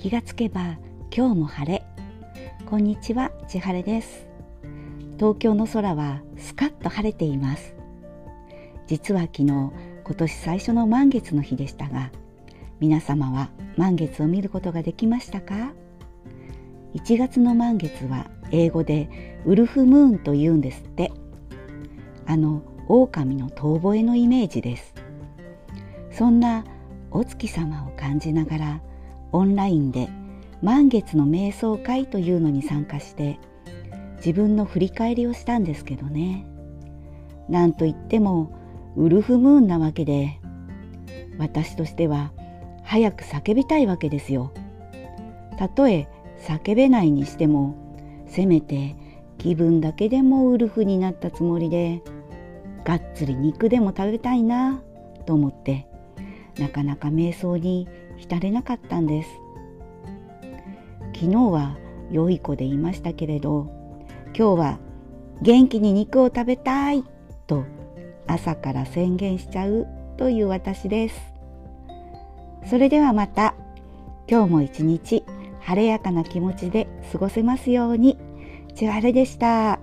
気がつけば今日も晴れ。こんにちは千晴です。東京の空はスカッと晴れています。実は昨日今年最初の満月の日でしたが皆様は満月を見ることができましたか？1月の満月は英語でウルフムーンと言うんですって。あの狼の遠吠えのイメージです。そんなお月様を感じながらオンラインで満月の瞑想会というのに参加して自分の振り返りをしたんですけどね。なんといってもウルフムーンなわけで私としては早く叫びたいわけですよ。たとえ叫べないにしてもせめて気分だけでもウルフになったつもりでがっつり肉でも食べたいなと思ってなかなか瞑想に浸れなかったんです。昨日は良い子でいましたけれど今日は元気に肉を食べたいと朝から宣言しちゃうという私です。それではまた今日も一日晴れやかな気持ちで過ごせますように。千晴でした。